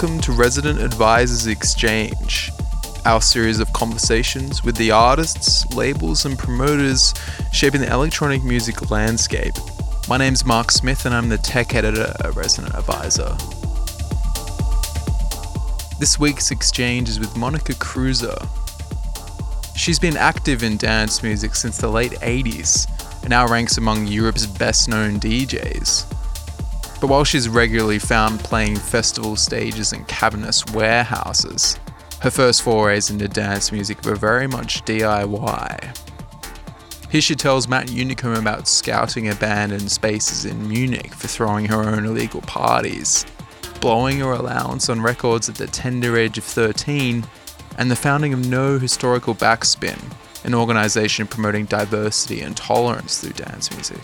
Welcome to Resident Advisors Exchange, our series of conversations with the artists, labels, and promoters shaping the electronic music landscape. My name's Mark Smith and I'm the tech editor at Resident Advisor. This week's exchange is with Monika Kruse. She's been active in dance music since the late 80s and now ranks among Europe's best known DJs. But while she's regularly found playing festival stages and cavernous warehouses, her first forays into dance music were very much DIY. Here she tells Matt Unicomb about scouting abandoned spaces in Munich for throwing her own illegal parties, blowing her allowance on records at the tender age of 13, and the founding of No Historical Backspin, an organisation promoting diversity and tolerance through dance music.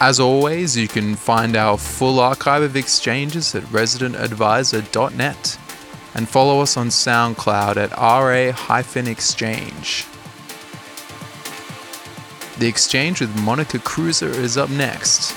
As always, you can find our full archive of exchanges at residentadvisor.net and follow us on SoundCloud at ra-exchange. The exchange with Monika Kruse is up next.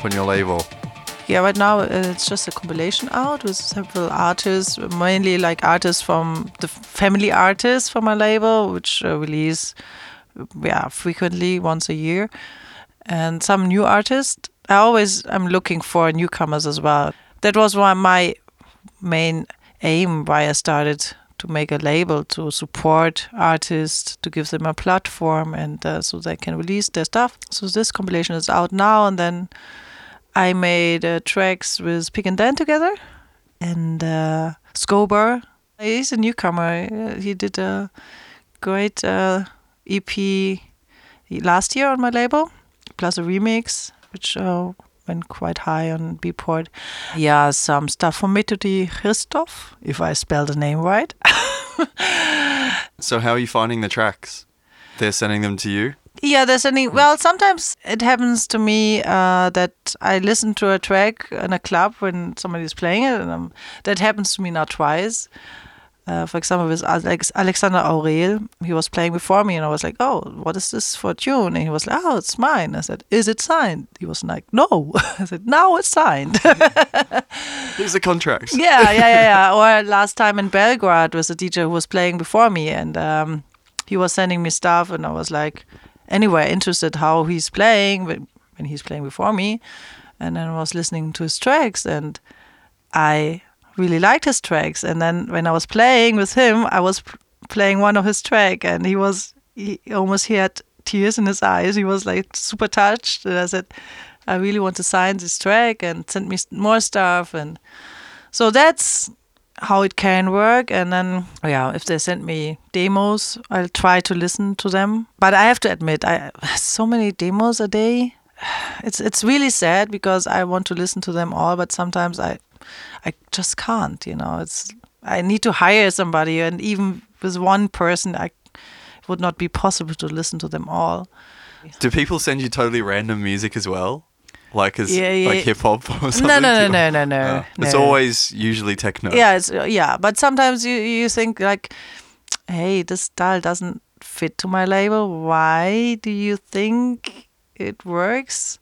Up on your label? Yeah, right now uh, it's just a compilation out with several artists, mainly like artists from the family artists from my label, which uh, release yeah frequently once a year, and some new artists. I always am looking for newcomers as well. That was one my main aim why I started to make a label to support artists, to give them a platform, and uh, so they can release their stuff. So this compilation is out now, and then I made uh, tracks with Pig and Dan together, and uh, Scobar. He's a newcomer. Uh, He did a great uh, EP last year on my label, plus a remix, which uh, went quite high on Beatport. Yeah, some stuff from Metodi Hristov, if I spell the name right. So, how are you finding the tracks? They're sending them to you? Yeah, there's any. Well, sometimes it happens to me uh, that I listen to a track in a club when somebody's playing it, and um, that happens to me now twice. Uh, for example, with Alex, Alexander Aurel, he was playing before me, and I was like, "Oh, what is this for tune?" And he was like, "Oh, it's mine." I said, "Is it signed?" He was like, "No." I said, "Now it's signed." Here's the contract. yeah, yeah, yeah, yeah. Or last time in Belgrade was a DJ who was playing before me, and um, he was sending me stuff, and I was like, anyway, interested how he's playing when, he's playing before me, and then I was listening to his tracks, and I really liked his tracks. And then when I was playing with him, I was playing one of his track, and he was he almost he had tears in his eyes. He was like super touched, and I said, I really want to sign this track, and send me more stuff, and so that's how it can work. And then, yeah, if they send me demos, I'll try to listen to them. But I have to admit, I so many demos a day. It's it's really sad because I want to listen to them all, but sometimes I I just can't. You know, it's I need to hire somebody, and even with one person, I would not be possible to listen to them all. Do people send you totally random music as well? Like as Yeah, yeah. like hip hop or something? No, no, no, no, no, no. Oh. It's no. always usually techno. Yeah, it's yeah, but sometimes you you think like, hey, this style doesn't fit to my label. Why do you think it works?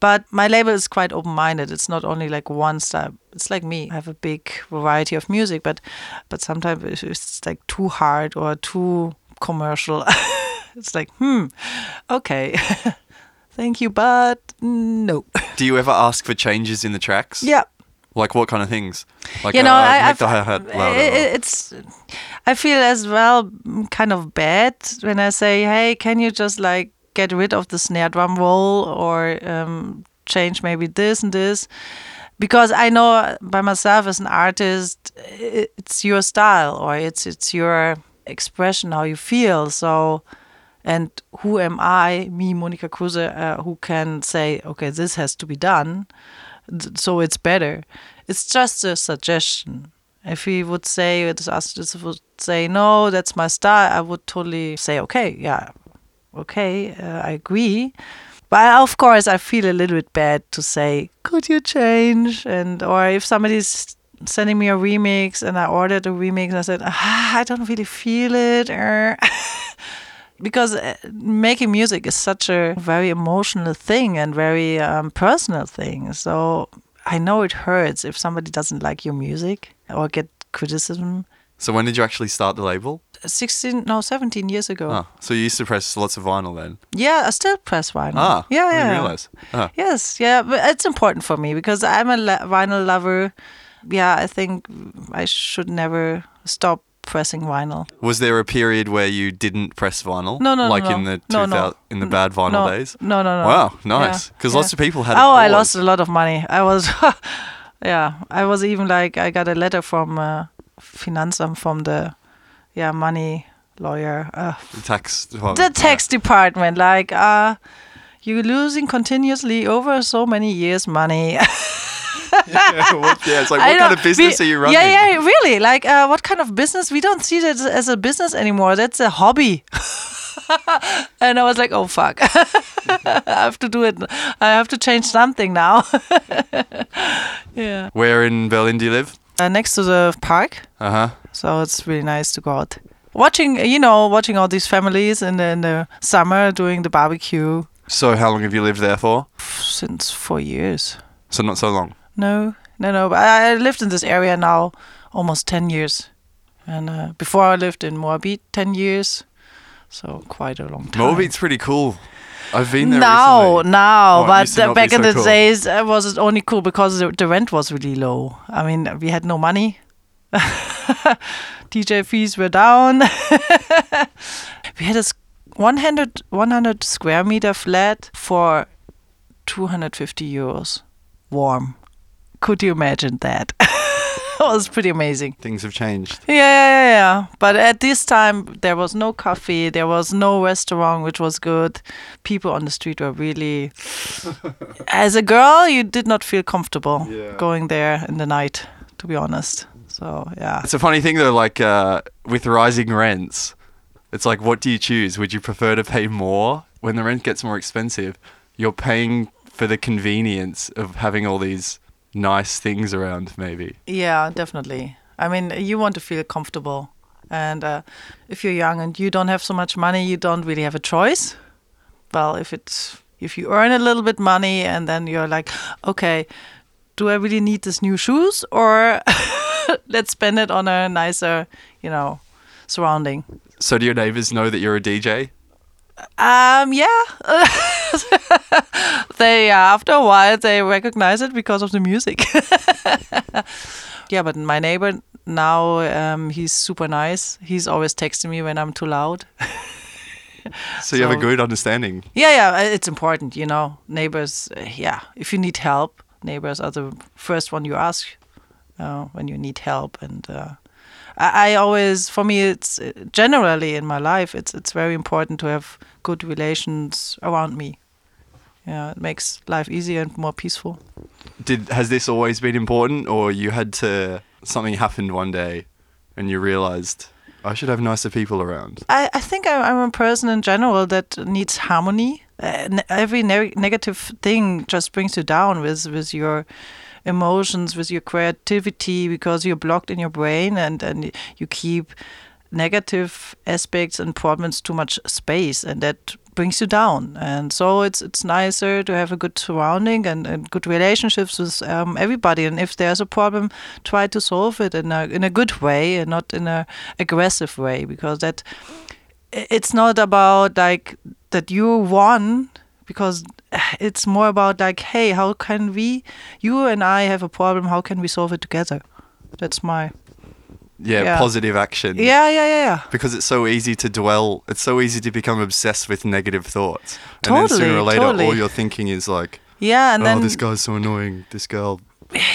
But my label is quite open-minded. It's not only like one style. It's like me. I have a big variety of music, but but sometimes it's like too hard or too commercial. it's like, hmm, okay, thank you, but no. Do you ever ask for changes in the tracks? Yeah, Like what kind of things? Like you know, uh, I, make I've- the hi hat louder. i- or- i- it's. I feel as well kind of bad when I say, "Hey, can you just like get rid of the snare drum roll or um, change maybe this and this?" Because I know by myself as an artist, it's your style or it's it's your expression how you feel. So, and who am I, me, Monika Kruse, uh, who can say, "Okay, this has to be done." so it's better. It's just a suggestion. If he would say, this artist would say, no, that's my style, I would totally say, okay, yeah, okay, uh, I agree. But of course, I feel a little bit bad to say, could you change? And or if somebody's sending me a remix and I ordered a remix and I said, ah, I don't really feel it. er." because uh, making music is such a very emotional thing and very um, personal thing. So I know it hurts if somebody doesn't like your music or get criticism. so when did you actually start the label? 16, no, 17 years ago. Oh, so you used to press lots of vinyl then? Yeah, I still press vinyl. Ah, yeah, I yeah. didn't realize. Ah. Yes, yeah, but it's important for me because I'm a vinyl lover. Yeah, I think I should never stop pressing vinyl. Was there a period where you didn't press vinyl? No, no, no, like no. in the No, 2000, no. in the bad vinyl no, days. No, no, no. Wow, nice. Because yeah. lots of people had. Oh, I lost a lot of money. I was, yeah, I was even like, I got a letter from uh, Finanzamt from the, yeah, money lawyer, uh, the tax. department, the yeah. tax department. Like, uh, you're losing continuously over so many years money. yeah, what- yeah, it's like I what kind of business we- are you running? Yeah, yeah, really. Like, uh, what kind of business? We don't see that as a business anymore. That's a hobby. and I was like, oh fuck, I have to do it. I have to change something now. yeah. Where in Berlin do you live? Uh, next to the park, Uh huh. so it's really nice to go out. Watching, you know, watching all these families in the, in the summer doing the barbecue So how long have you lived there for? since four years. So not so long. No, no, no. I I lived in this area now almost 10 years. And uh, before I lived in Moabit 10 years. So quite a long time. Moabit's pretty cool. I've been there now, recently. now, Oh, but uh, back in so the cool. days, it was only cool because the, the rent was really low. I mean, we had no money. DJ fees were down. we had a 100, 100 square meter flat for 250 euros, warm. Could you imagine that? it was pretty amazing. Things have changed. Yeah, yeah, yeah, yeah. But at this time, there was no coffee, there was no restaurant, which was good. People on the street were really. As a girl, you did not feel comfortable Yeah. going there in the night, to be honest. So, yeah. It's a funny thing though, like uh, with rising rents, it's like, what do you choose? Would you prefer to pay more when the rent gets more expensive? You're paying for the convenience of having all these nice things around, maybe. Yeah, definitely. I mean, you want to feel comfortable. And uh, if you're young and you don't have so much money, you don't really have a choice. Well, if it's if you earn a little bit money and then you're like, okay, do I really need this new shoes or let's spend it on a nicer, you know, surrounding. So do your neighbors know that you're a DJ? Um, yeah. they uh, after a while they recognize it because of the music. yeah, but my neighbor now um, he's super nice. He's always texting me when I'm too loud. So you have a So- good understanding. Yeah, yeah, uh, it's important, you know. Neighbors, uh, yeah. If you need help, neighbors are the first one you ask uh, when you need help. And uh, I, I always, for me, it's uh, generally in my life, it's it's very important to have good relations around me. Yeah, it makes life easier and more peaceful. Did has this always been important, or you had to something happened one day, and you realized I should have nicer people around? I, I think I- I'm a person in general that needs harmony. Uh, every ne- negative thing just brings you down with with your emotions, with your creativity, because you're blocked in your brain and and you keep negative aspects and problems too much space, and that brings you down. And so it's it's nicer to have a good surrounding and, and good relationships with um, everybody. And if there's a problem, try to solve it in a in a good way and not in a aggressive way, because that it's not about like that you won because it's more about like hey how can we you and i have a problem how can we solve it together that's my Yeah, Yeah. positive action. yeah yeah yeah yeah Because it's so easy to dwell. It's so easy to become obsessed with negative thoughts. And then sooner or Totally, later, all totally. you're thinking is like, yeah and oh, then this guy's so annoying. This girl.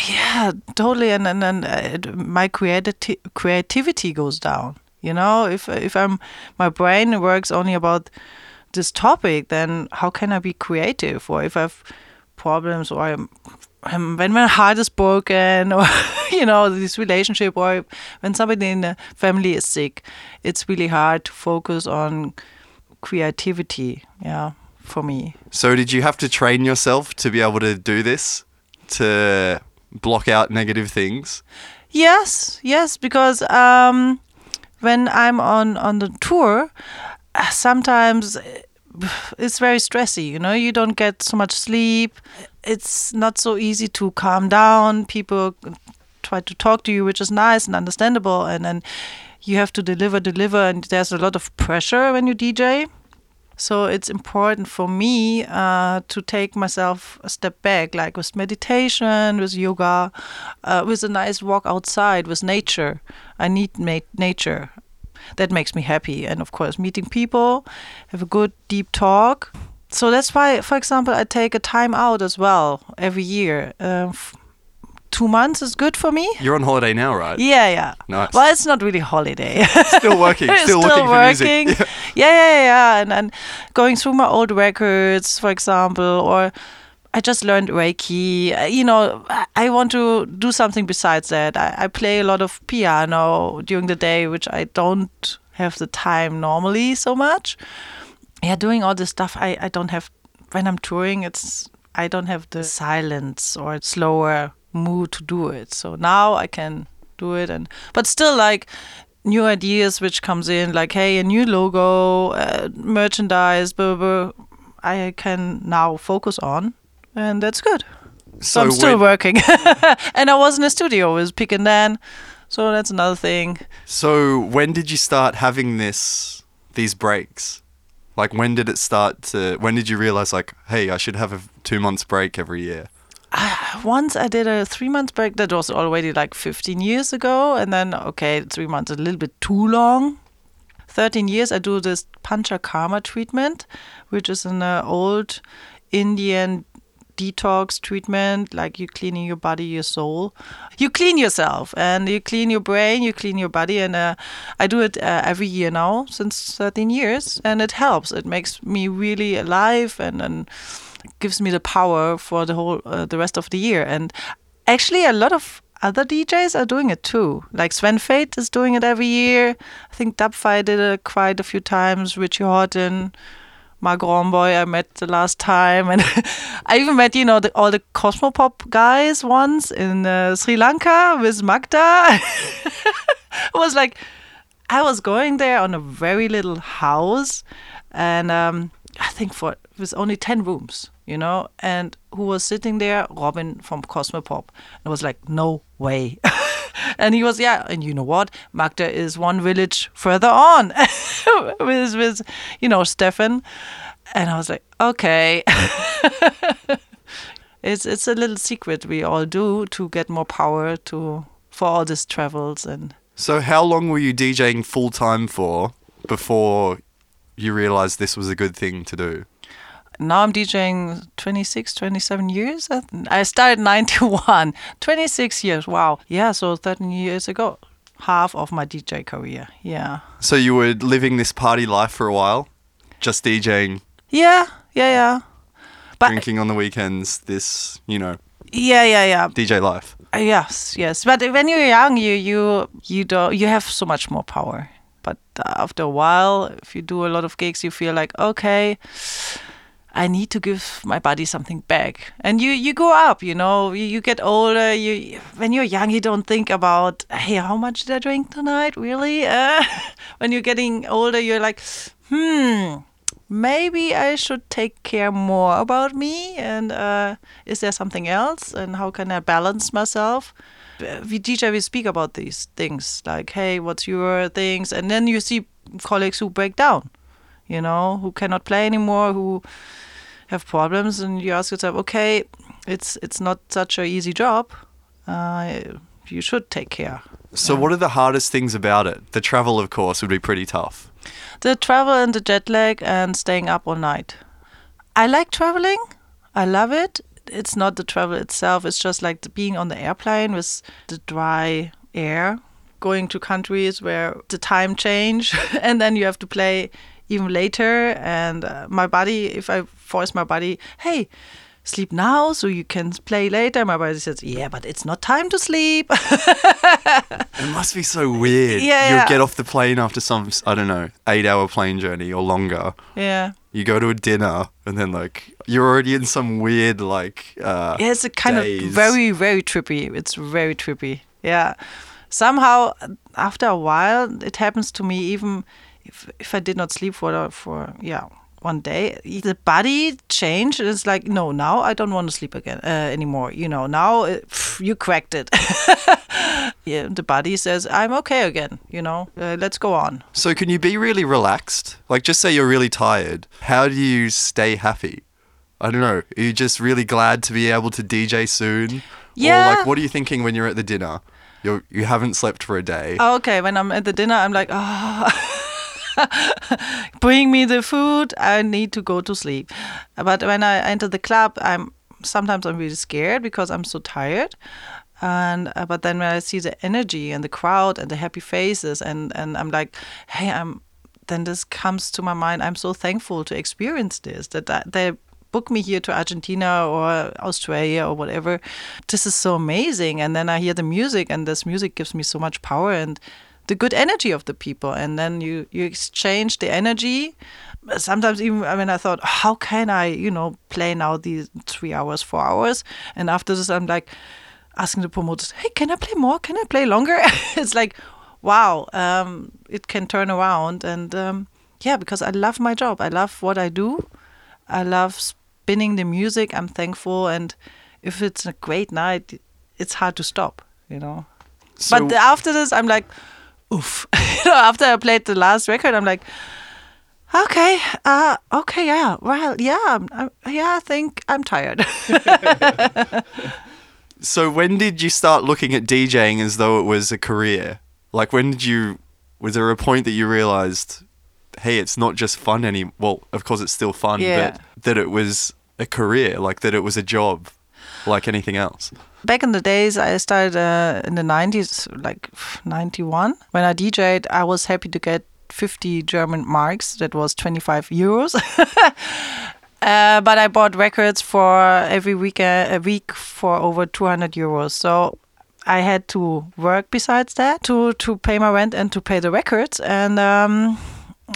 yeah totally and and, and uh, my creativity creativity goes down you know if if i'm my brain works only about this topic then how can i be creative or if i have problems or I'm, I'm, when my heart is broken or you know this relationship or when somebody in the family is sick it's really hard to focus on creativity yeah for me So, did you have to train yourself to be able to do this? To block out negative things? Yes, yes, because um, when I'm on on the tour, sometimes it's very stressy. You know, you don't get so much sleep. It's not so easy to calm down. People try to talk to you, which is nice and understandable, and then you have to deliver, deliver, and there's a lot of pressure when you DJ. So it's important for me uh, to take myself a step back, like with meditation, with yoga, uh, with a nice walk outside, with nature. I need ma- nature. That makes me happy. And of course, meeting people, have a good deep talk. So that's why, for example, I take a time out as well every year. Uh, two months is good for me. You're on holiday now, right? Yeah, yeah. Nice. Well, it's not really holiday. Still working. Still, looking for working. music. Yeah, yeah, yeah, yeah. And, and going through my old records, for example, or I just learned Reiki. Uh, You know, I- want to do something besides that. I, I play a lot of piano during the day, which I don't have the time normally so much. Yeah, doing all this stuff, I, I don't have, when I'm touring, it's, I don't have the silence or slower mood to do it. So now I can do it and but still like new ideas which comes in like hey a new logo uh, merchandise blah, blah, blah, i can now focus on and that's good so, i'm still working and i was in a studio with Pig and Dan so that's another thing so when did you start having this these breaks? Like when did it start to? When did you realize like, hey, I should have a two months break every year? once I did a three month break that was already like 15 years ago, and then okay, three months a little bit too long. 13 years I do this Panchakarma treatment, which is an uh, old Indian detox treatment, like you cleaning your body, your soul. You clean yourself and you clean your brain, you clean your body, and uh, I do it uh, every year now since 13 years, and it helps. It makes me really alive and and gives me the power for the whole uh, the rest of the year. And actually, a lot of other DJs are doing it too. Like Sven Väth is doing it every year. I think Dubfire did it quite a few times. Richie Hawtin, Marc Romboy, I met the last time, and I even met you know the, all the Cosmopop guys once in uh, Sri Lanka with Magda. it was like I was going there on a very little house, and um, I think for it was only ten rooms, you know, and who was sitting there? Robin from Cosmopop. And was like, no way. and he was, yeah, and you know what? Magda is one village further on with with you know Stefan, and I was like, okay. it's it's a little secret we all do to get more power to for all these travels and So how long were you DJing full time for before you realized this was a good thing to do? Now I'm DJing 26, 27 years. I started 91, 26 years. Wow. Yeah, so 13 years ago, half of my DJ career. Yeah. So you were living this party life for a while, just DJing, Yeah, yeah, yeah. But drinking on the weekends. This, you know, yeah, yeah, yeah. DJ life. Uh, Yes, yes. But when you're young, you you you don't you have so much more power. But uh, after a while, if you do a lot of gigs, you feel like okay, I need to give my body something back. And you you grow up, you know. You, you get older. You when you're young, you don't think about hey, how much did I drink tonight? Really? Uh, when you're getting older, you're like, hmm. Maybe I should take care more about me, and uh, is there something else? And how can I balance myself? Uh, We DJ, we speak about these things like, hey, what's your things? And then you see colleagues who break down, you know, who cannot play anymore, who have problems, and you ask yourself, okay, it's it's not such a easy job. Uh, you should take care. So, what are the hardest things about it? The travel, of course, would be pretty tough. The travel and the jet lag and staying up all night. I like traveling. I love it. It's not the travel itself. It's just like the being on the airplane with the dry air, going to countries where the time change, and then you have to play even later. And uh, my body, if I force my body, hey, sleep now so you can play later. My body says, yeah, but it's not time to sleep. It must be so weird. Yeah, You'll yeah. get off the plane after some, I don't know, eight hour plane journey or longer. yeah. You go to a dinner and then, like, you're already in some weird, like, uh, Yeah, it's a kind days. of very, very trippy. It's very trippy. Yeah. Somehow, after a while, it happens to me. Even if if I did not sleep for for yeah one day, the body changed. It's like no, now I don't want to sleep again uh, anymore. You know, now uh, pff, you cracked it. yeah, the body says I'm okay again. You know, uh, let's go on. So, can you be really relaxed? Like, just say you're really tired. How do you stay happy? I don't know. Are you just really glad to be able to DJ soon? yeah. Or, like, what are you thinking when you're at the dinner? You're, you haven't slept for a day. Okay, when I'm at the dinner, I'm like, oh, bring me the food. I need to go to sleep. But when I enter the club, I'm sometimes I'm really scared because I'm so tired. And uh, but then when I see the energy and the crowd and the happy faces, and and I'm like, hey, I'm. Then this comes to my mind. I'm so thankful to experience this. That I, they book me here to Argentina or Australia or whatever. This is so amazing. And then I hear the music, and this music gives me so much power and the good energy of the people. And then you you exchange the energy. Sometimes even I mean I thought, how can I you know play now these three hours, four hours, and after this I'm like asking the promoters, hey, can I play more? Can I play longer? it's like, wow, um, it can turn around. And um, yeah, because I love my job. I love what I do. I love spinning the music. I'm thankful. And if it's a great night, it's hard to stop, you know. So- but after this, I'm like, oof. you know, after I played the last record, I'm like, okay, uh, okay, yeah, well, yeah, I'm, yeah, I think I'm tired. So when did you start looking at DJing as though it was a career? Like when did you was there a point that you realized hey, it's not just fun any well, of course it's still fun, Yeah. but that it was a career, like that it was a job like anything else. Back in the days, I started uh, in the 90s, like 91. When I DJ'd, I was happy to get 50 German marks. That was 25 euros. uh, but I bought records for every week, uh, a week for over 200 euros. So I had to work besides that to, to pay my rent and to pay the records. And um,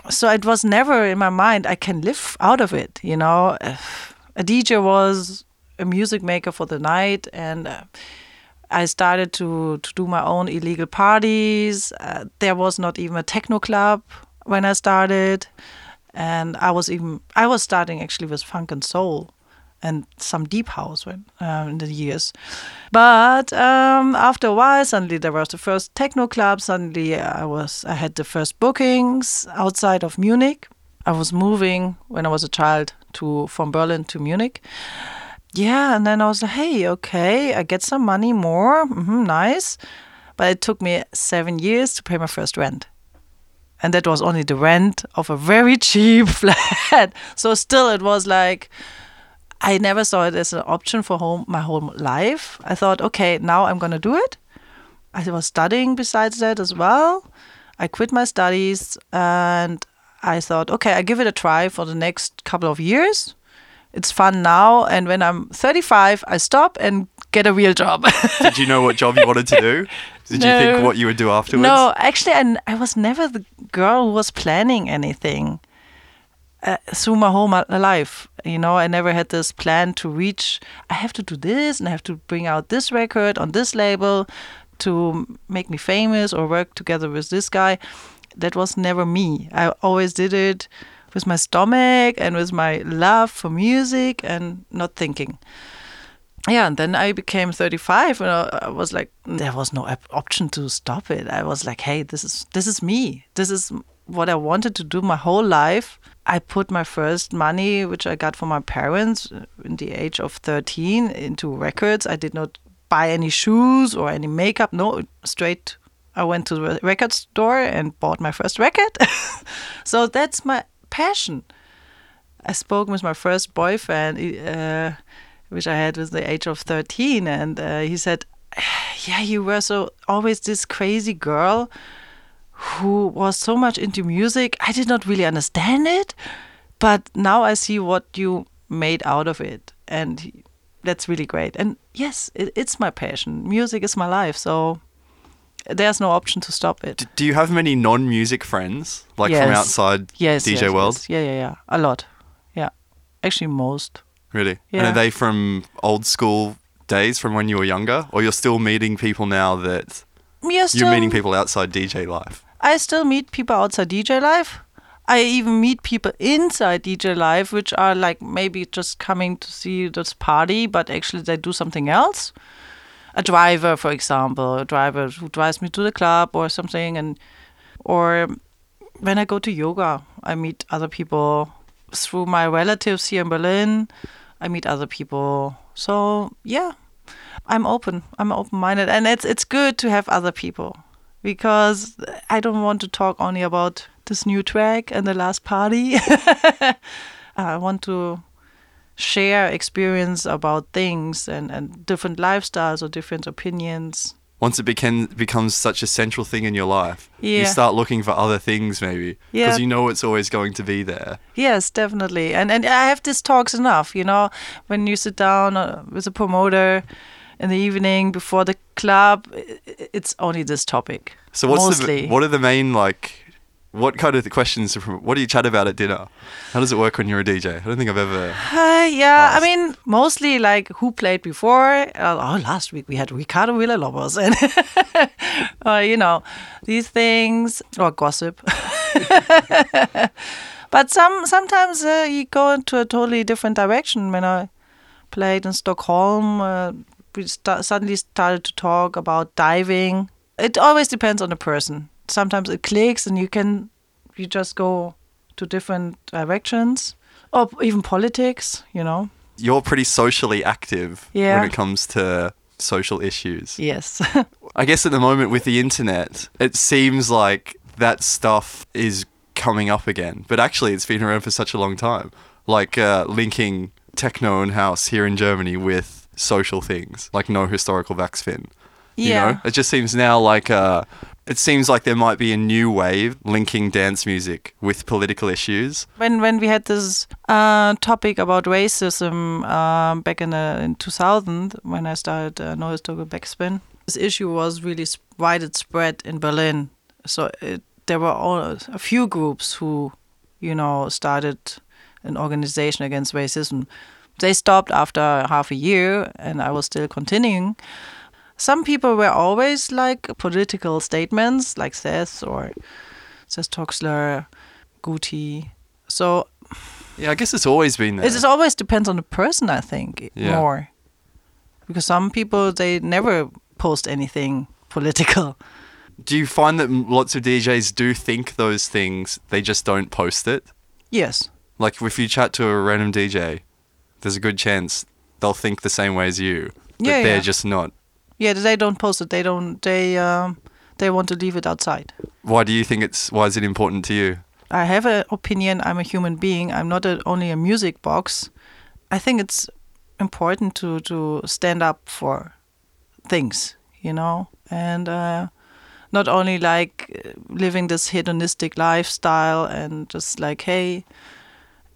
so it was never in my mind I can live out of it. You know, a DJ was a music maker for the night, and uh, I started to to do my own illegal parties. Uh, there was not even a techno club when I started, and I was even I was starting actually with funk and soul. And some deep house when, uh, in the years, but um, after a while, suddenly there was the first techno club. Suddenly, I was I had the first bookings outside of Munich. I was moving when I was a child to from Berlin to Munich. Yeah, and then I was like, hey, okay, I get some money more, hmm nice. But it took me seven years to pay my first rent. And that was only the rent of a very cheap flat. So still, it was like, I never saw it as an option for home my whole life. I thought, okay, now I'm gonna do it. I was studying besides that as well. I quit my studies and I thought, okay, I give it a try for the next couple of years. It's fun now, and when I'm 35, I stop and get a real job. Did you know what job you wanted to do? Did you think what you would do afterwards? No, actually, I, n- I was never the girl who was planning anything uh, through my whole life. You know, I never had this plan to reach. I have to do this, and I have to bring out this record on this label to make me famous or work together with this guy. That was never me. I always did it with my stomach and with my love for music and not thinking yeah, and then I became 35, and I was like, there was no op- option to stop it. I was like, hey, this is this is me. This is what I wanted to do my whole life. I put my first money, which I got from my parents in the age of 13, into records. I did not buy any shoes or any makeup. No, straight. I went to the record store and bought my first record. so that's my passion. I spoke with my first boyfriend, uh, which I had with the age of 13, and uh, he said, Yeah, you were so always this crazy girl who was so much into music. I did not really understand it, but now I see what you made out of it. And that's really great. And yes, it, it's my passion. Music is my life. So there's no option to stop it. D- do you have many non-music friends, like from outside yes, DJ yes, world? yes. Yeah, yeah, yeah. A lot. Yeah. Actually, most. Really? And Yeah. are they from old school days, from when you were younger, or you're still meeting people now that You're, still, you're meeting people outside DJ life? I still meet people outside DJ life. I even meet people inside DJ life, which are like maybe just coming to see this party, but actually they do something else. A driver, for example, a driver who drives me to the club or something, and or when I go to yoga, I meet other people through my relatives here in Berlin. I meet other people. So yeah, I'm open. I'm open-minded, and it's it's good to have other people because I don't want to talk only about this new track and the last party. I want to share experience about things and, and different lifestyles or different opinions. Once it became, becomes such a central thing in your life, you start looking for other things maybe because Yeah. you know it's always going to be there. Yes, definitely. And and I have these talks enough, you know, when you sit down uh, with a promoter in the evening before the club, it's only this topic. So what's mostly. the what are the main like what kind of the questions what do you chat about at dinner? How does it work when you're a DJ? I don't think I've ever Uh, yeah, I mean, mostly like who played before. Uh, oh, last week we had Ricardo Villalobos and, uh, you know, these things or gossip. but some sometimes uh, you go into a totally different direction. When I played in Stockholm, uh, we sta- suddenly started to talk about diving. It always depends on the person. Sometimes it clicks, and you can you just go to different directions, or even politics. You know. you're pretty socially active Yeah. when it comes to social issues. Yes. I guess at the moment with the internet, it seems like that stuff is coming up again. But actually, it's been around for such a long time. Like uh, linking techno and house here in Germany with social things, like no historical Backspin. You Yeah. know, it just seems now like uh, it seems like there might be a new wave linking dance music with political issues. when when we had this uh, topic about racism um, back in in 2000 when I started uh, No Historical Backspin, this issue was really widespread in Berlin. So it, there were all, a few groups who, you know, started an organization against racism. They stopped after half a year, and I was still continuing. Some people were always like political statements, like Seth or Seth Troxler, Guti. So Yeah, I guess it's always been there. it always depends on the person, I think, Yeah. more. Because some people they never post anything political. Do you find that lots of DJs do think those things, they just don't post it? Yes. Like if you chat to a random DJ, there's a good chance they'll think the same way as you, but Yeah, they're yeah. just not. Yeah, they don't post it. They don't. They um, they want to leave it outside. Why do you think it's? Why is it important to you? I have an opinion. I'm a human being. I'm not a, only a music box. I think it's important to to stand up for things, you know, and uh, not only like living this hedonistic lifestyle and just like, hey,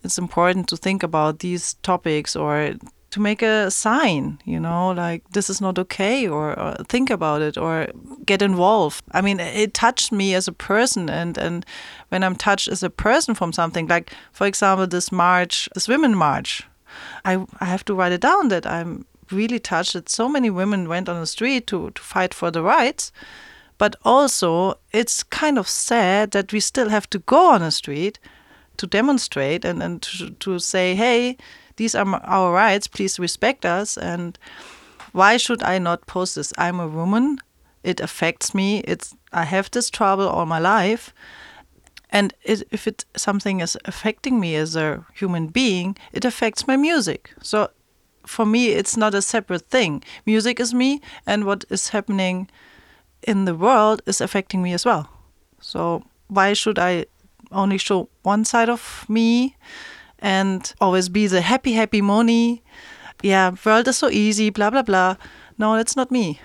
it's important to think about these topics or to make a sign, you know, like this is not okay, or, or think about it, or get involved. I mean, it touched me as a person, and and when I'm touched as a person from something, like for example, this march, this women march, I I have to write it down that I'm really touched that so many women went on the street to to fight for the rights, but also it's kind of sad that we still have to go on the street to demonstrate and, and to, to say, hey, these are our rights, please respect us. And why should I not post this? I'm a woman. It affects me. It's I have this trouble all my life. And it, if it something is affecting me as a human being, it affects my music. So for me, it's not a separate thing. Music is me, and what is happening in the world is affecting me as well. So why should I only show one side of me and always be the happy, happy Moni? Yeah, world is so easy, blah blah blah. No, that's not me.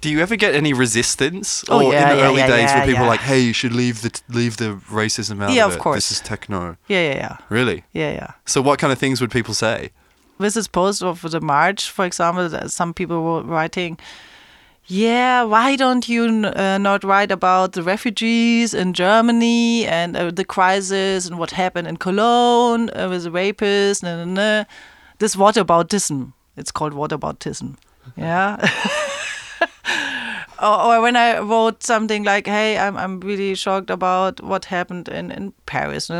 Do you ever get any resistance, Oh, or yeah, in the yeah, early yeah, days where people are like, "Hey, you should leave the leave the racism out Yeah, of of it. course. This is techno." Yeah, yeah, yeah, Really? yeah, yeah. So, what kind of things would people say? with this post of the march, for example, that some people were writing, "Yeah, why don't you uh, not write about the refugees in Germany and uh, the crisis and what happened in Cologne uh, with the rapists?" Nah, nah, nah. This whataboutism. It's called whataboutism. Yeah. or, or when I wrote something like, "Hey, I'm I'm really shocked about what happened in in Paris,"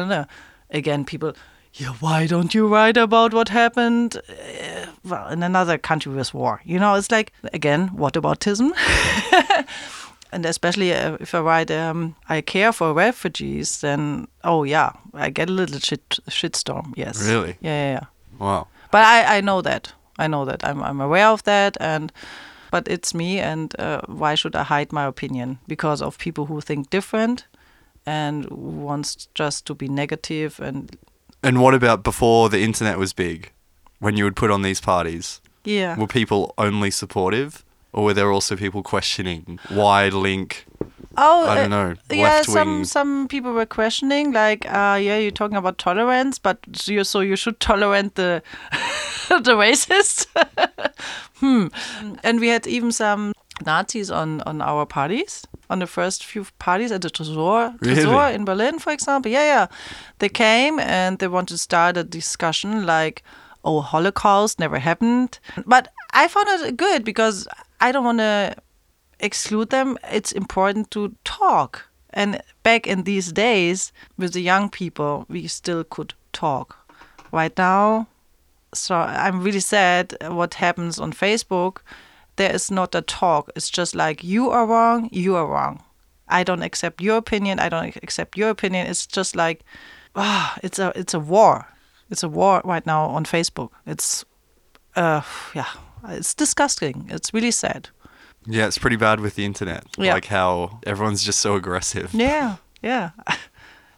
again, people, yeah, why don't you write about what happened? Uh, well, in another country with war, you know, it's like again, what aboutism? and especially uh, if I write, um, I care for refugees, then oh yeah, I get a little shit shitstorm. Yes, Really? yeah, yeah. yeah. Wow. But I, I know that. I know that. I'm, I'm aware of that. And but it's me. And uh, why should I hide my opinion because of people who think different and who wants just to be negative and And what about before the internet was big, when you would put on these parties? yeah. Were people only supportive, or were there also people questioning why Link? Oh, I don't uh, know, Yeah, some some people were questioning, like, uh, yeah, you're talking about tolerance, but so you so you should tolerate the the racist. hmm. And we had even some Nazis on on our parties, on the first few parties at the Tresor, Tresor Really? in Berlin, for example. Yeah, yeah. They came and they wanted to start a discussion like, oh, Holocaust never happened. But I found it good because I don't want to exclude them. It's important to talk. And back in these days, with the young people, we still could talk. Right now, so I'm really sad what happens on Facebook. There is not a talk. It's just like you are wrong, you are wrong. I don't accept your opinion. I don't accept your opinion. It's just like, ah, it's a it's a war. It's a war right now on Facebook. It's, uh, yeah, it's disgusting. It's really sad. Yeah, it's pretty bad with the internet. Yeah. Like how everyone's just so aggressive. Yeah, yeah.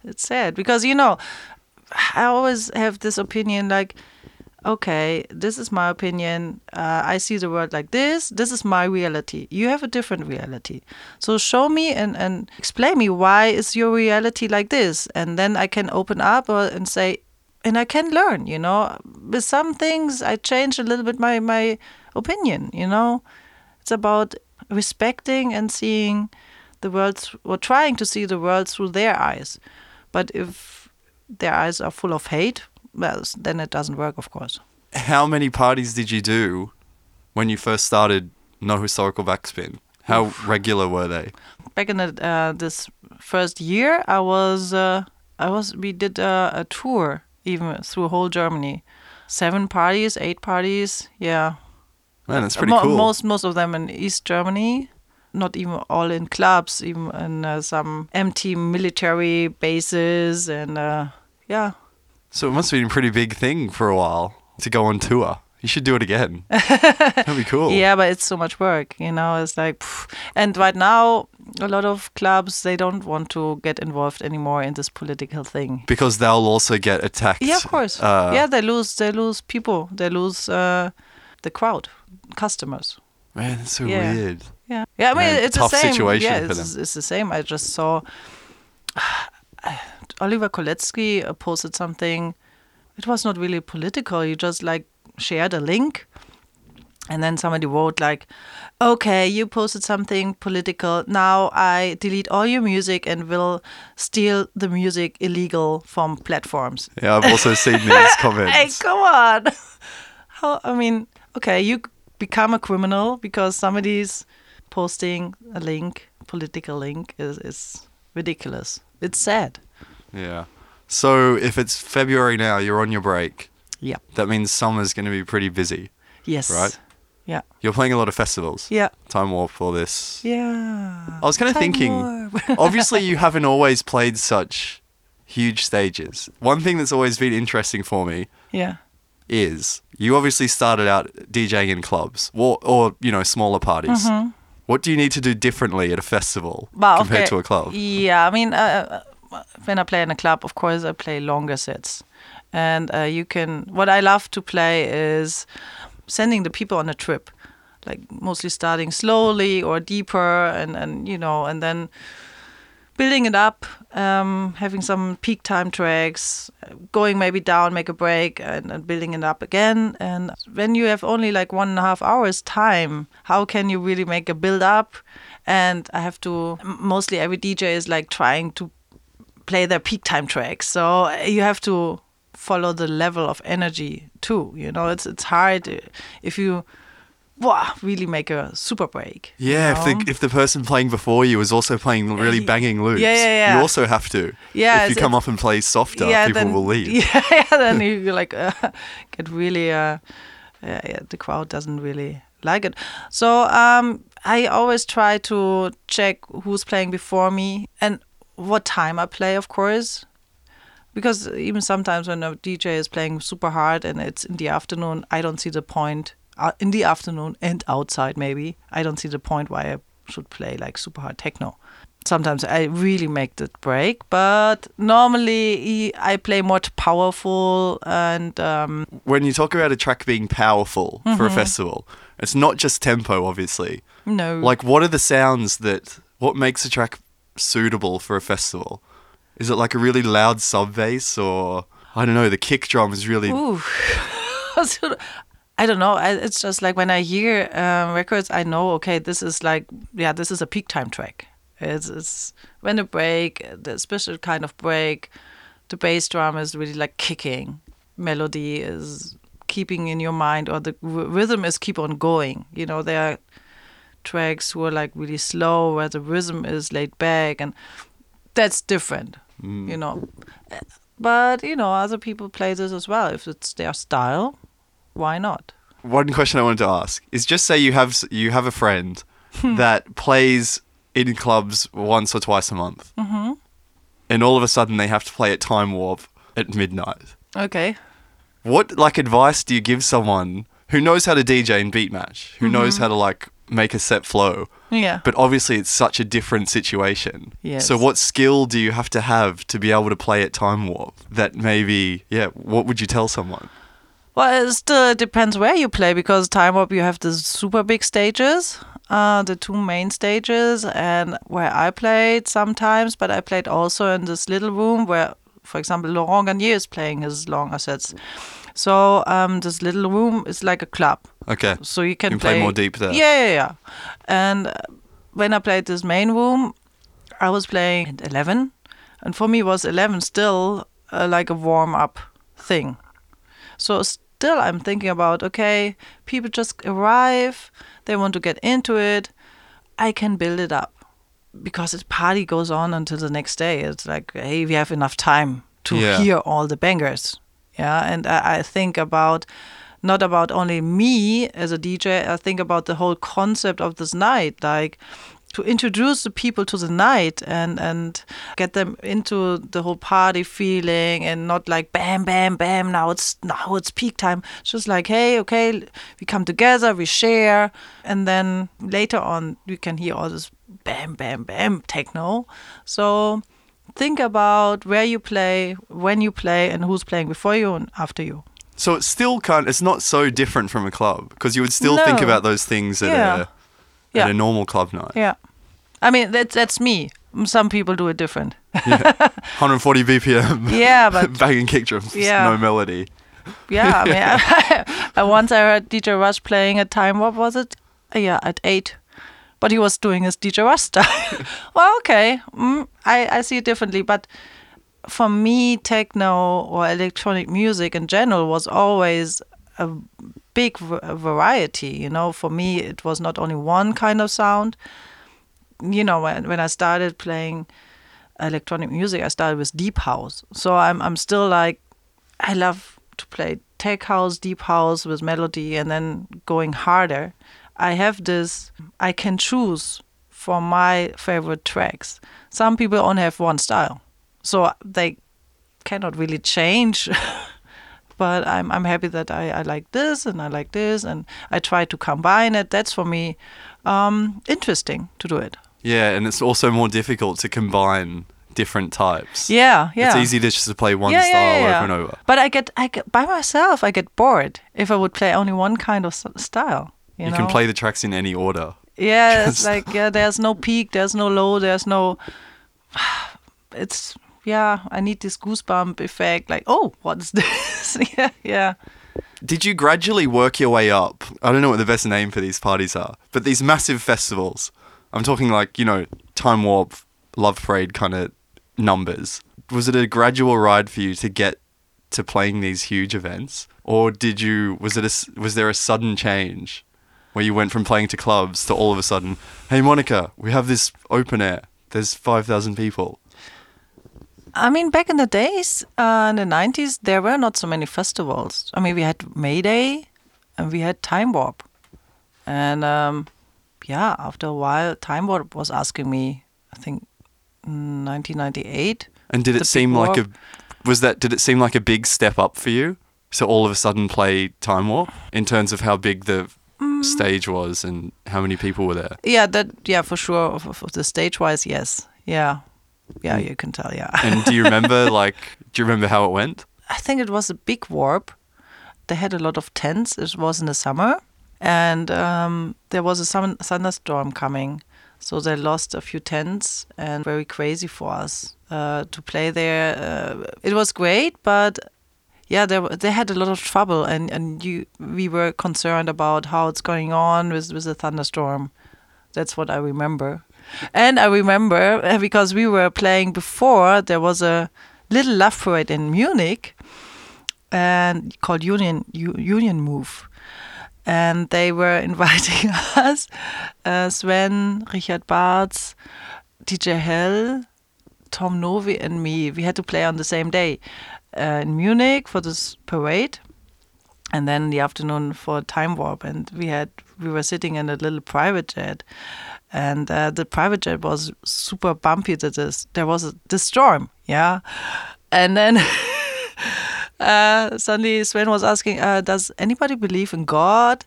It's sad because you know, I always have this opinion like, okay, this is my opinion. Uh, I see the world like this. This is my reality. You have a different reality. So show me and, and explain me why is your reality like this, and then I can open up and say, and I can learn. You know, with some things I change a little bit my my opinion. You know, it's about respecting and seeing the world or trying to see the world through their eyes. But if their eyes are full of hate, well, then it doesn't work, of course. How many parties did you do when you first started No Historical Backspin? How regular were they? Back in the, uh, this first year, I was uh, I was we did uh, a tour even through whole Germany, seven parties, eight parties, yeah. Man, that's pretty Mo- cool. Most most of them in East Germany, not even all in clubs, even in uh, some empty military bases, and uh, yeah. So it must have been a pretty big thing for a while to go on tour. You should do it again. That'd be cool. Yeah, but it's so much work, you know. It's like, pff. and right now, a lot of clubs they don't want to get involved anymore in this political thing. Because they'll also get attacked. Yeah, of course. Uh, yeah, they lose, they lose people, they lose uh, the crowd, customers. Man, that's so Yeah. weird. Yeah, yeah. I mean, Man, it's tough the same. situation yeah, for it's, it's the same. I just saw Oliver Koletzki uh, posted something. It was not really political. He just like shared a link, and then somebody wrote like, "Okay, you posted something political. Now I delete all your music and will steal the music illegal from platforms." Yeah, I've also seen these comments. Hey, come on. How? I mean, okay, you become a criminal because somebody's posting a link, political link, is is ridiculous. It's sad. Yeah. So if it's February now, you're on your break. Yeah. That means summer's going to be pretty busy. Yes. Right. Yeah. You're playing a lot of festivals. Yeah. Time Warp for this. Yeah. I was kind of thinking, obviously, you haven't always played such huge stages. One thing that's always been interesting for me yeah. is you obviously started out DJing in clubs or, or you know, smaller parties. What do you need to do differently at a festival Mm-hmm. Well, compared okay. to a club? Yeah, I mean, uh, when I play in a club, of course, I play longer sets, and uh, you can. What I love to play is sending the people on a trip, like mostly starting slowly or deeper, and and you know, and then building it up, um, having some peak time tracks, going maybe down, make a break, and, and building it up again. And when you have only like one and a half hours time, how can you really make a build up? And I have to, mostly every DJ is like trying to play their peak time tracks. So uh, you have to follow the level of energy too. You know, it's it's hard uh, if you wow, really make a super break. you Yeah, if the, if the person playing before you is also playing really banging loops, yeah, yeah, yeah. you also have to. Yeah, If you come up and play softer, yeah, people then, will leave. Yeah, yeah, then you like uh, get really uh, yeah, yeah, the crowd doesn't really like it. So um, I always try to check who's playing before me and what time I play, of course. Because even sometimes when a DJ is playing super hard and it's in the afternoon, I don't see the point. Uh, in the afternoon and outside, maybe I don't see the point why I should play like super hard techno sometimes I really make that break, but normally I play more powerful and um, When you talk about a track being powerful for Mm-hmm. a festival, it's not just tempo, obviously. no, Like, what are the sounds that, what makes a track suitable for a festival? Is it like a really loud sub bass or, I don't know, the kick drum is really. I don't know. It's just like when I hear um, records, I know okay, this is like yeah, this is a peak time track. It's, it's when a break, the special kind of break, the bass drum is really like kicking. Melody is keeping in your mind, or the rhythm is keep on going. You know, there are tracks who are like really slow, where the rhythm is laid back, and that's different. You know, but you know, other people play this as well. If it's their style, why not? One question I wanted to ask is just say you have you have a friend Hmm. that plays in clubs once or twice a month, mm-hmm. and all of a sudden they have to play at Time Warp at midnight. Okay. What like advice do you give someone who knows how to DJ and beat match, who knows Mm-hmm. how to like make a set flow, Yeah. but obviously it's such a different situation. Yes. So what skill do you have to have to be able to play at Time Warp? That maybe yeah. What would you tell someone? Well, it still depends where you play because Time Warp you have the super big stages, uh, the two main stages, and where I played sometimes, but I played also in this little room where, for example, Laurent Garnier is playing his longer sets. So um, this little room is like a club. Okay. so you can You play more deep there. Yeah, yeah, yeah. And when I played this main room, I was playing at eleven, and for me was eleven still uh, like a warm up thing. So still, I'm thinking about okay, people just arrive, they want to get into it, I can build it up because the party goes on until the next day. It's like hey, we have enough time to Yeah. hear all the bangers. Yeah, and I, I think about not about only me as a DJ. I think about the whole concept of this night, like to introduce the people to the night and and get them into the whole party feeling and not like bam bam bam now it's now it's peak time it's just like hey okay we come together we share and then later on you can hear all this bam bam bam techno so think about where you play when you play and who's playing before you and after you So it's still kind. It's not so different from a club because you would still think about those things at Yeah. a at a normal club night. yeah i mean that's that's me some people do it different 140 BPM. yeah but banging kick drums. Yeah. No melody. Yeah, I mean, I, once I heard DJ Rush playing at time. What was it? Yeah, at eight. But he was doing his DJ Rush style. well, okay, mm, I I see it differently. But for me, techno or electronic music in general was always a big variety. You know, for me, it was not only one kind of sound. You know, when when I started playing electronic music, I started with deep house. So I'm I'm still like I love to play tech house, deep house with melody, and then going harder. I have this. I can choose for my favorite tracks. Some people only have one style, so they cannot really change. but I'm I'm happy that I, I like this and I like this and I try to combine it. That's for me um, interesting to do it. Yeah, and it's also more difficult to combine different types. Yeah, yeah. It's easy to just to play one Yeah, yeah, style yeah, yeah. over and over. But I get I get by myself. I get bored if I would play only one kind of style. You, You, know? can play the tracks in any order. Yeah, it's like yeah. There's no peak. There's no low. There's no. It's yeah. I need this goosebump effect. Like oh, what's this? yeah, yeah. Did you gradually work your way up? I don't know what the best name for these parties are, but these massive festivals. I'm talking like, you know, Time Warp, Love Parade kind of numbers. Was it a gradual ride for you to get to playing these huge events? Or did you was it a, was there a sudden change where you went from playing to clubs to all of a sudden, "Hey Monika, we have this open air. There's 5,000 people." I mean, back in the days, uh, in the 90s, there were not so many festivals. I mean, we had Mayday and we had Time Warp. And um, yeah, after a while, Time Warp was asking me, I think, mm, 1998. And did it seem like a was that did it seem like a big step up for you? So all of a sudden play Time Warp in terms of how big the Mm. stage was and how many people were there. Yeah, that, yeah, for sure. Of, of the stage wise, yes. Yeah. Yeah, you can tell, yeah. And do you remember like do you remember how it went? I think it was a big warp. They had a lot of tents. It was in the summer, and um, there was a sun- thunderstorm coming, so they lost a few tents, and very crazy for us uh, to play there. Uh, it was great, but yeah, they they had a lot of trouble, and and you we were concerned about how it's going on with with the thunderstorm. That's what I remember. And I remember uh, because we were playing before, there was a little love parade in Munich and called Union U, Union Move. And they were inviting us, uh, Sven, Richard Bartz, DJ Hell, Tom Novy, and me. We had to play on the same day uh, in Munich for this parade, and then the afternoon for Time Warp. And we had we were sitting in a little private jet, and uh, the private jet was super bumpy. That this there was a, this storm, yeah, and then. Uh, suddenly Sven was asking, uh, "Does anybody believe in God?"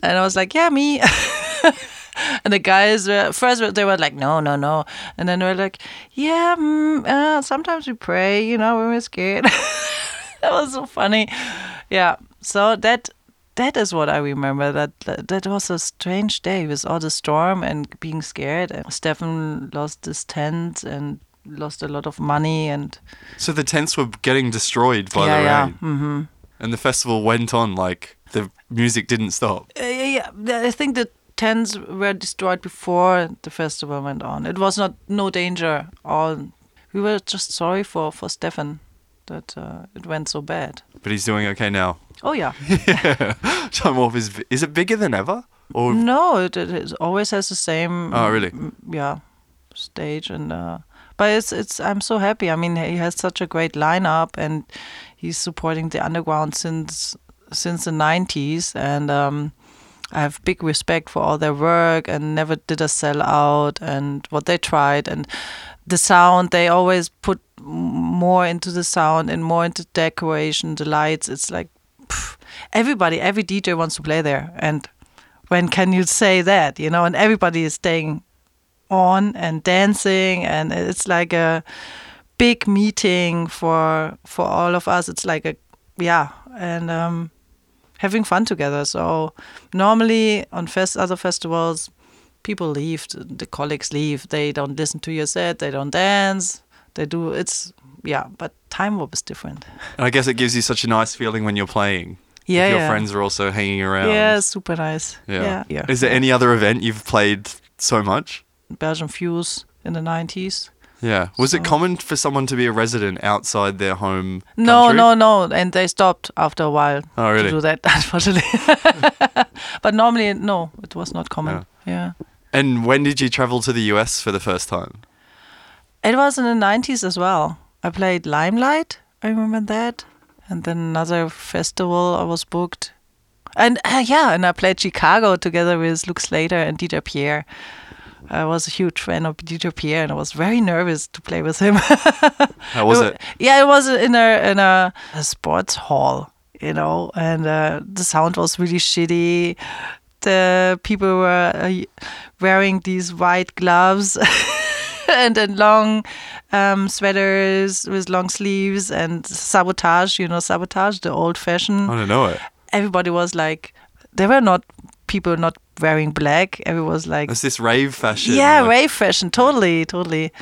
And I was like, "Yeah, me." and the guys were, first they were like, "No, no, no," and then they were like, "Yeah, mm, uh, sometimes we pray, you know, when we're scared." that was so funny. Yeah, so that that is what I remember. That, that was a strange day with all the storm and being scared. And Steffen lost his tent and lost a lot of money and So the tents were getting destroyed by yeah, the yeah. rain. hmm And the festival went on like the music didn't stop. Uh, yeah, yeah, I think the tents were destroyed before the festival went on. It was not no danger. All we were just sorry for for Steffen that uh, it went so bad. But he's doing okay now. Oh yeah, Time Warp is is it bigger than ever? Or no, it, it, it always has the same. Oh, really? Yeah, stage and. Uh, but it's it's. I'm so happy. I mean, he has such a great lineup, and he's supporting the underground since since the 90s, and um, I have big respect for all their work and never did a sell out and what they tried and the sound they always put more into the sound and more into decoration the lights it's like pff, everybody every DJ wants to play there and when can you say that you know and everybody is staying on and dancing and it's like a big meeting for for all of us it's like a yeah and um having fun together. So normally on fest other festivals, people leave, the, the colleagues leave. They don't listen to your set. They don't dance. They do. It's yeah, but time warp is different. and I guess it gives you such a nice feeling when you're playing. Yeah, if your yeah. friends are also hanging around. Yeah, super nice. Yeah. yeah. yeah. Is there any other event you've played so much? Belgian Fuse in the nineties? Yeah. Was it common for someone to be a resident outside their home? No, country? no, no. And they stopped after a while Oh, really? to do that, unfortunately. but normally, no, it was not common. yeah. And when did you travel to the US for the first time? It was in the 90s as well. I played Limelight. I remember that. and then another festival I was booked. And uh, yeah, and I played Chicago together with Luke Slater and DJ Pierre. I was a huge fan of DJ Pierre, and I was very nervous to play with him. How was it? Yeah, it was in a in a, a sports hall, you know, and uh, the sound was really shitty. The people were uh, wearing these white gloves and then long um, sweaters with long sleeves and sabotage, you know, sabotage, the old fashioned. I don't know it. Everybody was like, there were not people not wearing black. Everyone was like, It's this rave fashion. yeah, like- rave fashion, totally, totally.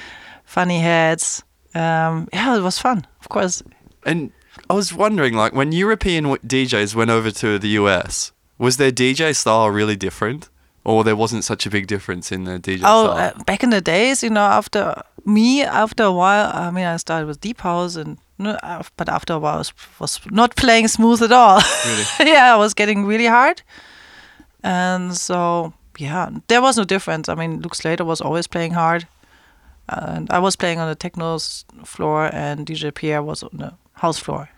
Funny hats. Um, yeah, it was fun, of course. And I was wondering, like, when European DJs went over to the US, was their DJ style really different, or there wasn't such a big difference in the DJ Oh, style? uh, back in the days, you know, after me, after a while, I mean, I started with deep house, and but after a while, I was, was not playing smooth at all. Really? yeah, I was getting really hard, and so yeah, there was no difference. I mean, Luke Slater was always playing hard, and I was playing on the techno floor, and DJ Pierre was on the house floor.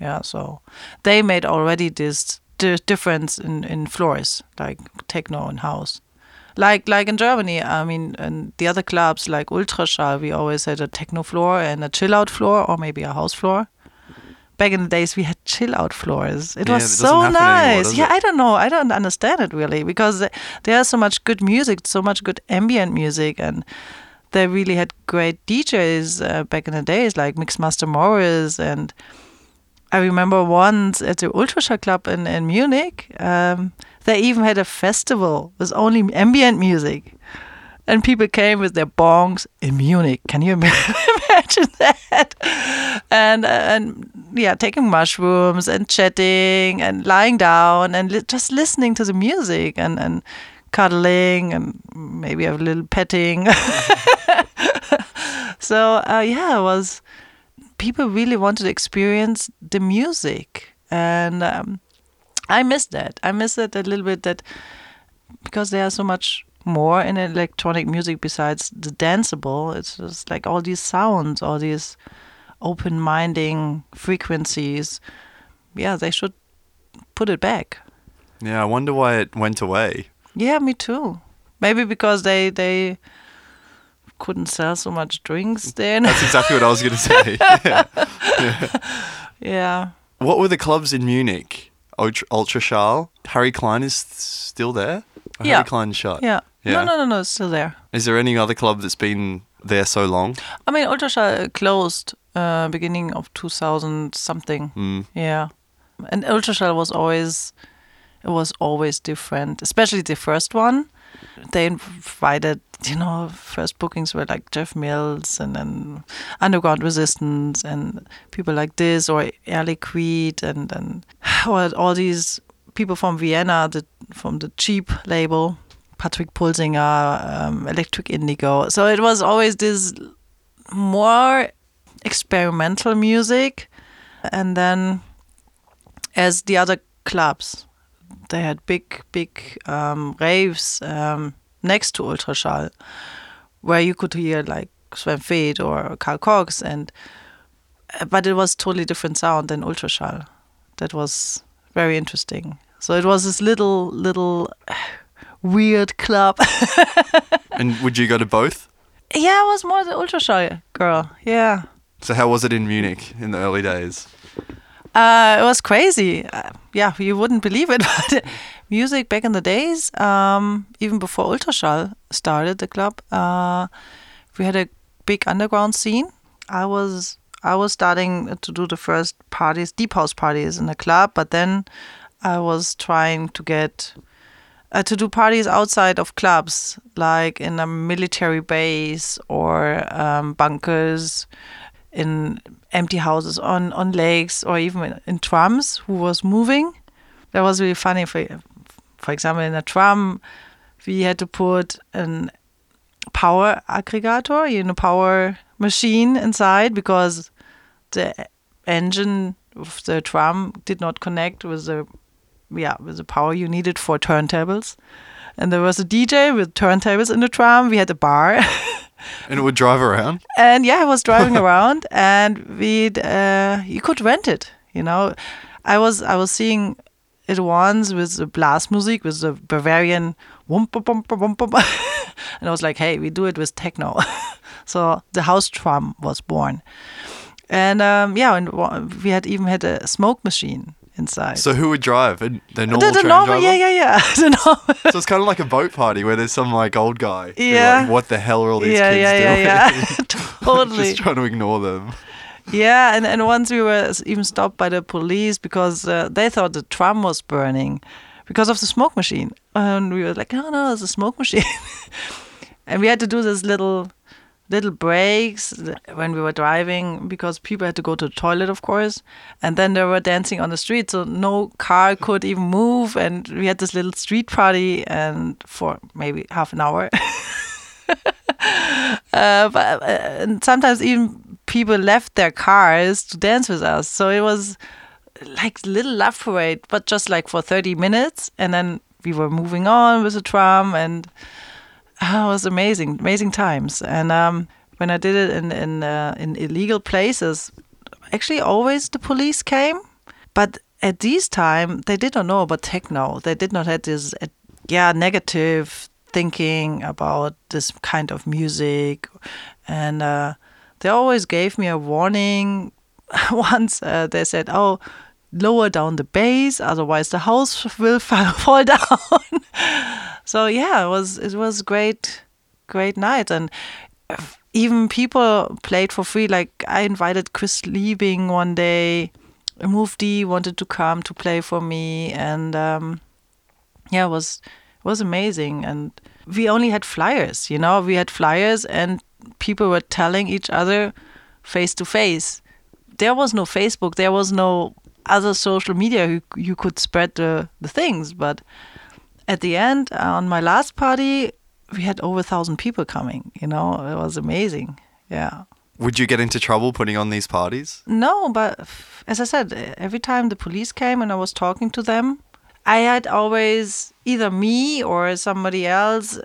Yeah, so they made already this di- difference in in floors, like techno and house like like in Germany, I mean, and the other clubs like Ultraschall, we always had a techno floor and a chill out floor, or maybe a house floor. Back in the days, we had chill out floors. It Yeah, was that so doesn't anymore, nice. yeah, it? I don't know. I don't understand it really because th- there's so much good music, so much good ambient music, and they really had great DJs uh, back in the days, like Mixmaster Morris and I remember once at the Ultraschall Club in, in Munich, um, they even had a festival with only ambient music. And people came with their bongs in Munich. Can you imagine that? And uh, and yeah, taking mushrooms and chatting and lying down and li- just listening to the music and and cuddling and maybe a little petting. so uh, yeah, it was people really wanted to experience the music. And um, i miss that. I miss it a little bit that because there's so much more in electronic music besides the danceable it's just like all these sounds all these open minding frequencies. Yeah they should put it back. Yeah, I wonder why it went away. yeah me too. Maybe because they they couldn't sell so much drinks then That's exactly what I was going to say. yeah What were the clubs in Munich? Ultra, Ultraschall? Harry Klein is still there? Or Yeah. Harry Klein shut. yeah, Yeah. no no no no it's still there Is there any other club that's been there so long? I mean, Ultraschall closed uh, beginning of 2000 something. Mm. Yeah, and Ultraschall was always it was always different, especially the first one. They invited, you know, first bookings were like Jeff Mills and then Underground Resistance and people like this or Air Liquide and all, all these people from Vienna, the, from the cheap label. Patrick Pulsinger, um, Electric Indigo. So it was always this more experimental music. And then, as the other clubs, they had big, big um, raves um, next to Ultraschall, where you could hear like Sven Väth or Carl Cox, and uh, but it was totally different sound than Ultraschall. That was very interesting. So it was this little, little weird club. And would you go to both? yeah, I was more the Ultraschall girl. Yeah. So how was it in Munich in the early days? Uh, it was crazy. Uh, yeah, you wouldn't believe it, but music back in the days, um, even before Ultraschall started the club, uh, we had a big underground scene. I was I was starting to do the first parties, deep house parties in the club, but then I was trying to get uh, to do parties outside of clubs, like in a military base or um, bunkers, in empty houses, on on lakes, or even in, trams. Who was moving? That was really funny. For for example, in a tram, we had to put an power aggregator, you know, power machine inside because the engine of the tram did not connect with the yeah with the power you needed for turntables. And there was a DJ with turntables in the tram. We had a bar. And it would drive around? and yeah, I was driving around, and we uh, you could rent it. You know, I was I was seeing it once with the blast music with the Bavarian wump wump wump wump, wump. and I was like, hey, we do it with techno. so the house drum was born, and um, yeah, and we had even had a smoke machine inside. So who would drive? The normal the, the train normal, driver? yeah, yeah, yeah. the normal. So it's kind of like a boat party where there's some like old guy. Yeah. Like, what the hell are all these yeah, kids yeah, doing? yeah, yeah, totally. Just trying to ignore them. Yeah, and, and once we were even stopped by the police because uh, they thought the tram was burning because of the smoke machine. And we were like, no, no, it's a smoke machine. and we had to do this little little breaks when we were driving because people had to go to the toilet, of course. And then they were dancing on the street, so no car could even move. And we had this little street party, and for maybe half an hour. uh, but uh, and sometimes even people left their cars to dance with us. So it was like little love parade, but just like for 30 minutes, and then we were moving on with the tram, and uh, it was amazing, amazing times. And um, when I did it in in uh, in illegal places, actually always the police came, but at this time they did not know about techno. They did not have this uh, yeah negative thinking about this kind of music, and uh, they always gave me a warning. Once uh, they said, "Oh." Lower down the base, otherwise the house will fall, down. so yeah, it was it was great, great night, and even people played for free. Like I invited Chris Liebing one day. Mufti wanted to come to play for me, and um, yeah, it was it was amazing. And we only had flyers, you know, we had flyers, and people were telling each other face to face. There was no Facebook. There was no other social media you, you could spread the, the things. But at the end, on my last party, we had over a thousand people coming. You know, it was amazing. Yeah. Would you get into trouble putting on these parties? No, but as I said, every time the police came and I was talking to them, I had always either me or somebody else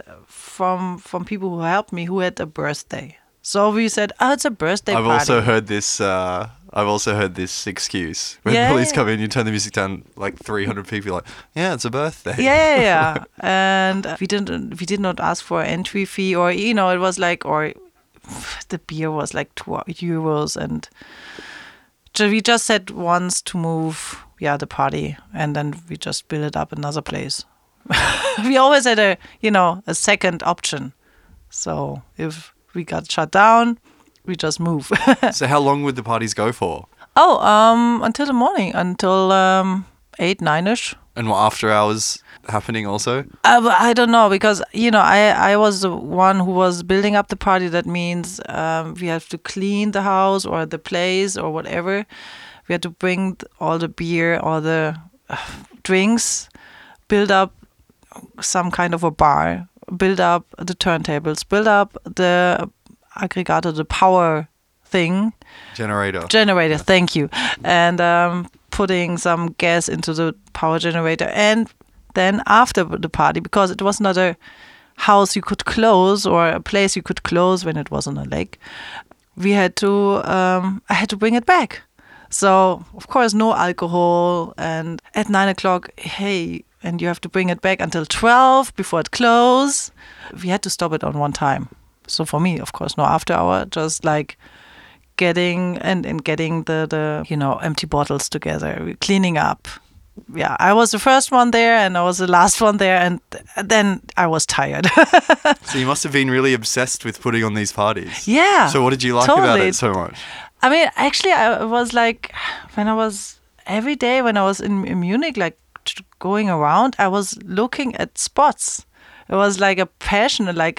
from from people who helped me who had a birthday. So we said, "Oh, it's a birthday I've party." also heard this. Uh, I've also heard this excuse when Yeah, police yeah. come in, you turn the music down, like 300 people, like, yeah, it's a birthday. yeah, yeah, yeah. and we didn't we did not ask for entry fee or you know it was like or the beer was like two euros and so we just said once to move yeah the party and then we just build it up another place we always had a you know a second option so if we got shut down we just move So how long would the parties go for? oh um until the morning until um eight nine ish And what after hours happening also? Uh, I don't know because you know I I was the one who was building up the party. That means um, we have to clean the house or the place or whatever. We had to bring all the beer, all the uh, drinks, build up some kind of a bar, build up the turntables, build up the aggregator, the power thing, Generator. generator. Thank you. And um, putting some gas into the power generator, and then after the party, because it was not a house you could close or a place you could close when it was on a lake, we had to. Um, I had to bring it back. So of course, no alcohol, and at nine o'clock, hey, and you have to bring it back until twelve before it close. We had to stop it on one time. So for me, of course, no after hour, just like getting and, and getting the, the you know empty bottles together cleaning up yeah i was the first one there and i was the last one there and then i was tired So you must have been really obsessed with putting on these parties. yeah So what did you like about it so much? i mean actually i was like when i was every day when i was in, in munich like going around i was looking at spots. It was like a passion like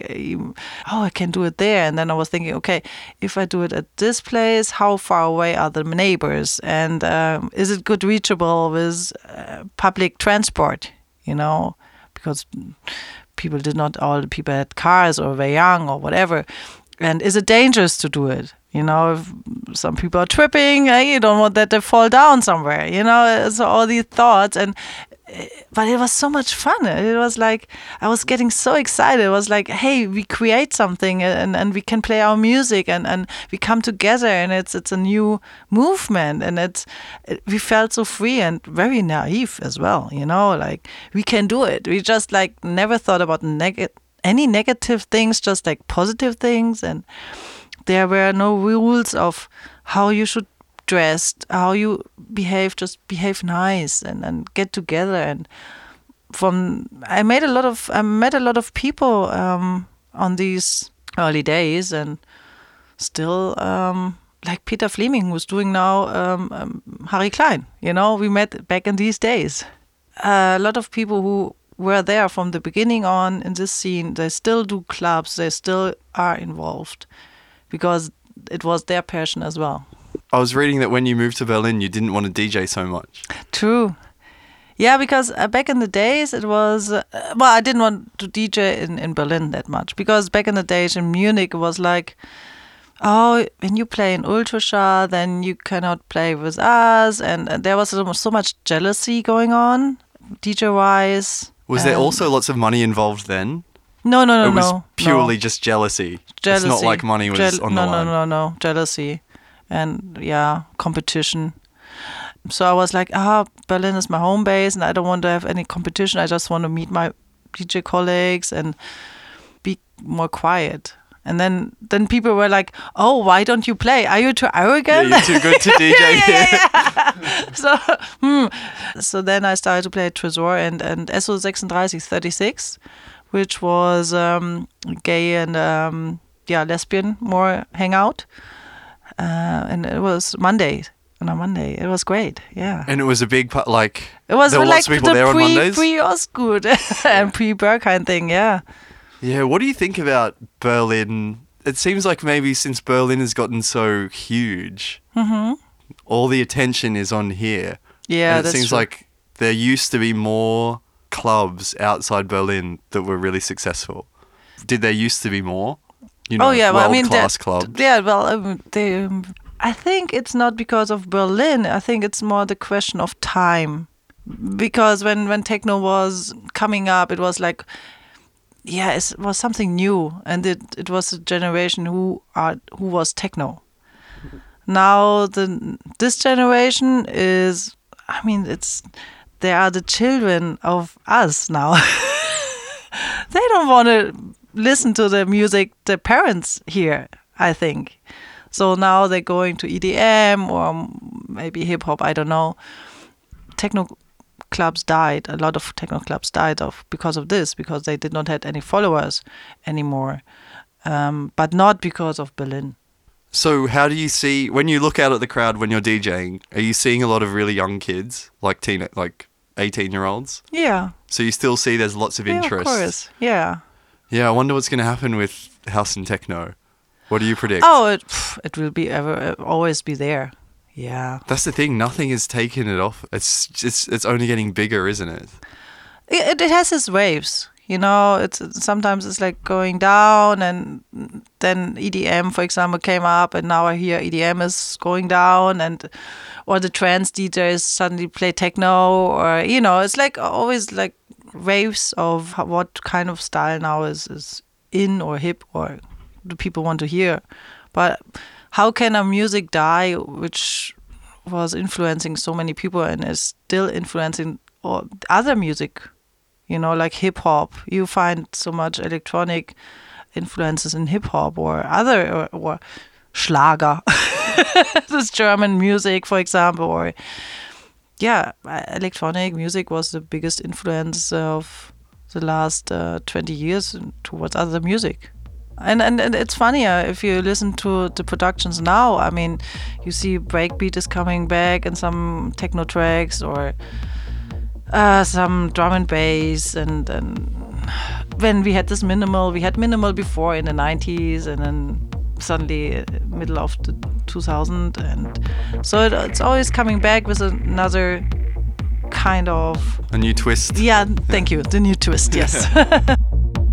oh i can do it there. And then i was thinking okay if i do it at this place how far away are the neighbors? And um, is it good reachable with uh, public transport you know? Because people did not all the people had cars or were young or whatever. And is it dangerous to do it? You know if some people are tripping eh, you don't want that to fall down somewhere you know? So all these thoughts. And but it was so much fun. It was like I was getting so excited. It was like, hey, we create something and, and we can play our music and, and we come together and it's it's a new movement and it's it, we felt so free and very naive as well. You know, like we can do it. We just like never thought about neg- any negative things, just like positive things and there were no rules of how you should dressed, how you behave, just behave nice and, and get together. And from I made a lot of I met a lot of people um, on these early days, and still um, like Peter Fleming, who's doing now um, um, Harry Klein. You know, we met back in these days. Uh, a lot of people who were there from the beginning on in this scene. They still do clubs. They still are involved because it was their passion as well. I was reading that when you moved to Berlin, you didn't want to DJ so much. True. Yeah, because uh, back in the days it was uh, well, I didn't want to DJ in in Berlin that much because back in the days in Munich it was like, oh, when you play in Ultraschall, then you cannot play with us, and, and there was so, so much jealousy going on, DJ wise. Was there also lots of money involved then? No, no, no, no. it was no. purely no. just jealousy. jealousy. It's not like money was Jeal- on no, the line. No, no, no, no, jealousy, and yeah, competition. So I was like, ah, Berlin is my home base, and I don't want to have any competition. I just want to meet my DJ colleagues and be more quiet. And then, then people were like, "Oh, why don't you play? Are you too Yeah, arrogant?" you're too good to DJ yeah, here. yeah, yeah. so, hmm. so then I started to play Tresor and and SO 36 36, which was um, gay and um, yeah lesbian more hangout, uh, and it was Monday. On a Monday, it was great. Yeah, And it was a big part, like, it was there were like lots of people the there on pre Mondays. pre Ostgut and pre Berghain thing. Yeah. yeah, what do you think about Berlin? It seems like maybe since Berlin has gotten so huge, Mm-hmm. all the attention is on here. Yeah, and it seems true. like there used to be more clubs outside Berlin that were really successful. Did there used to be more? You know, oh yeah, well, I mean, class clubs. Yeah, well, um, they, um, I think it's not because of Berlin. I think it's more the question of time, because when when techno was coming up, it was like, yeah, it was something new, and it it was a generation who are who was techno. Now the this generation is, I mean, it's they are the children of us now. they don't want to listen to the music the parents hear, I think. So now they're going to EDM or maybe hip hop, I don't know. Techno clubs died. A lot of techno clubs died of because of this, because they did not have any followers anymore. Um, but not because of Berlin. So, how do you see when you look out at the crowd when you're DJing? Are you seeing a lot of really young kids, like teen, like eighteen year olds? Yeah. So you still see there's lots of Yeah, interest. of course. Yeah. Yeah, I wonder what's going to happen with house and techno. What do you predict? Oh, it, it will be ever uh, always be there. Yeah. That's the thing. Nothing has taken it off. It's it's it's only getting bigger, isn't it? it, it has its waves you know it's sometimes it's like going down and then edm for example came up and now i hear edm is going down and or the trance djs suddenly play techno or you know it's like always like waves of what kind of style now is is in or hip or do people want to hear? But how can a music die which was influencing so many people and is still influencing other music you know like hip hop? You find so much electronic influences in hip hop or other or, or schlager. This german music for example or yeah uh, electronic music was the biggest influence of the last uh, 20 years towards other music and, and and it's funnier if you listen to the productions now. I mean, you see breakbeat is coming back and some techno tracks or uh, some drum and bass and and when we had this minimal, we had minimal before in the 90s and then suddenly uh, middle of the 2000 and so it, it's always coming back with another kind of A new twist. yeah. thank you. The new twist yes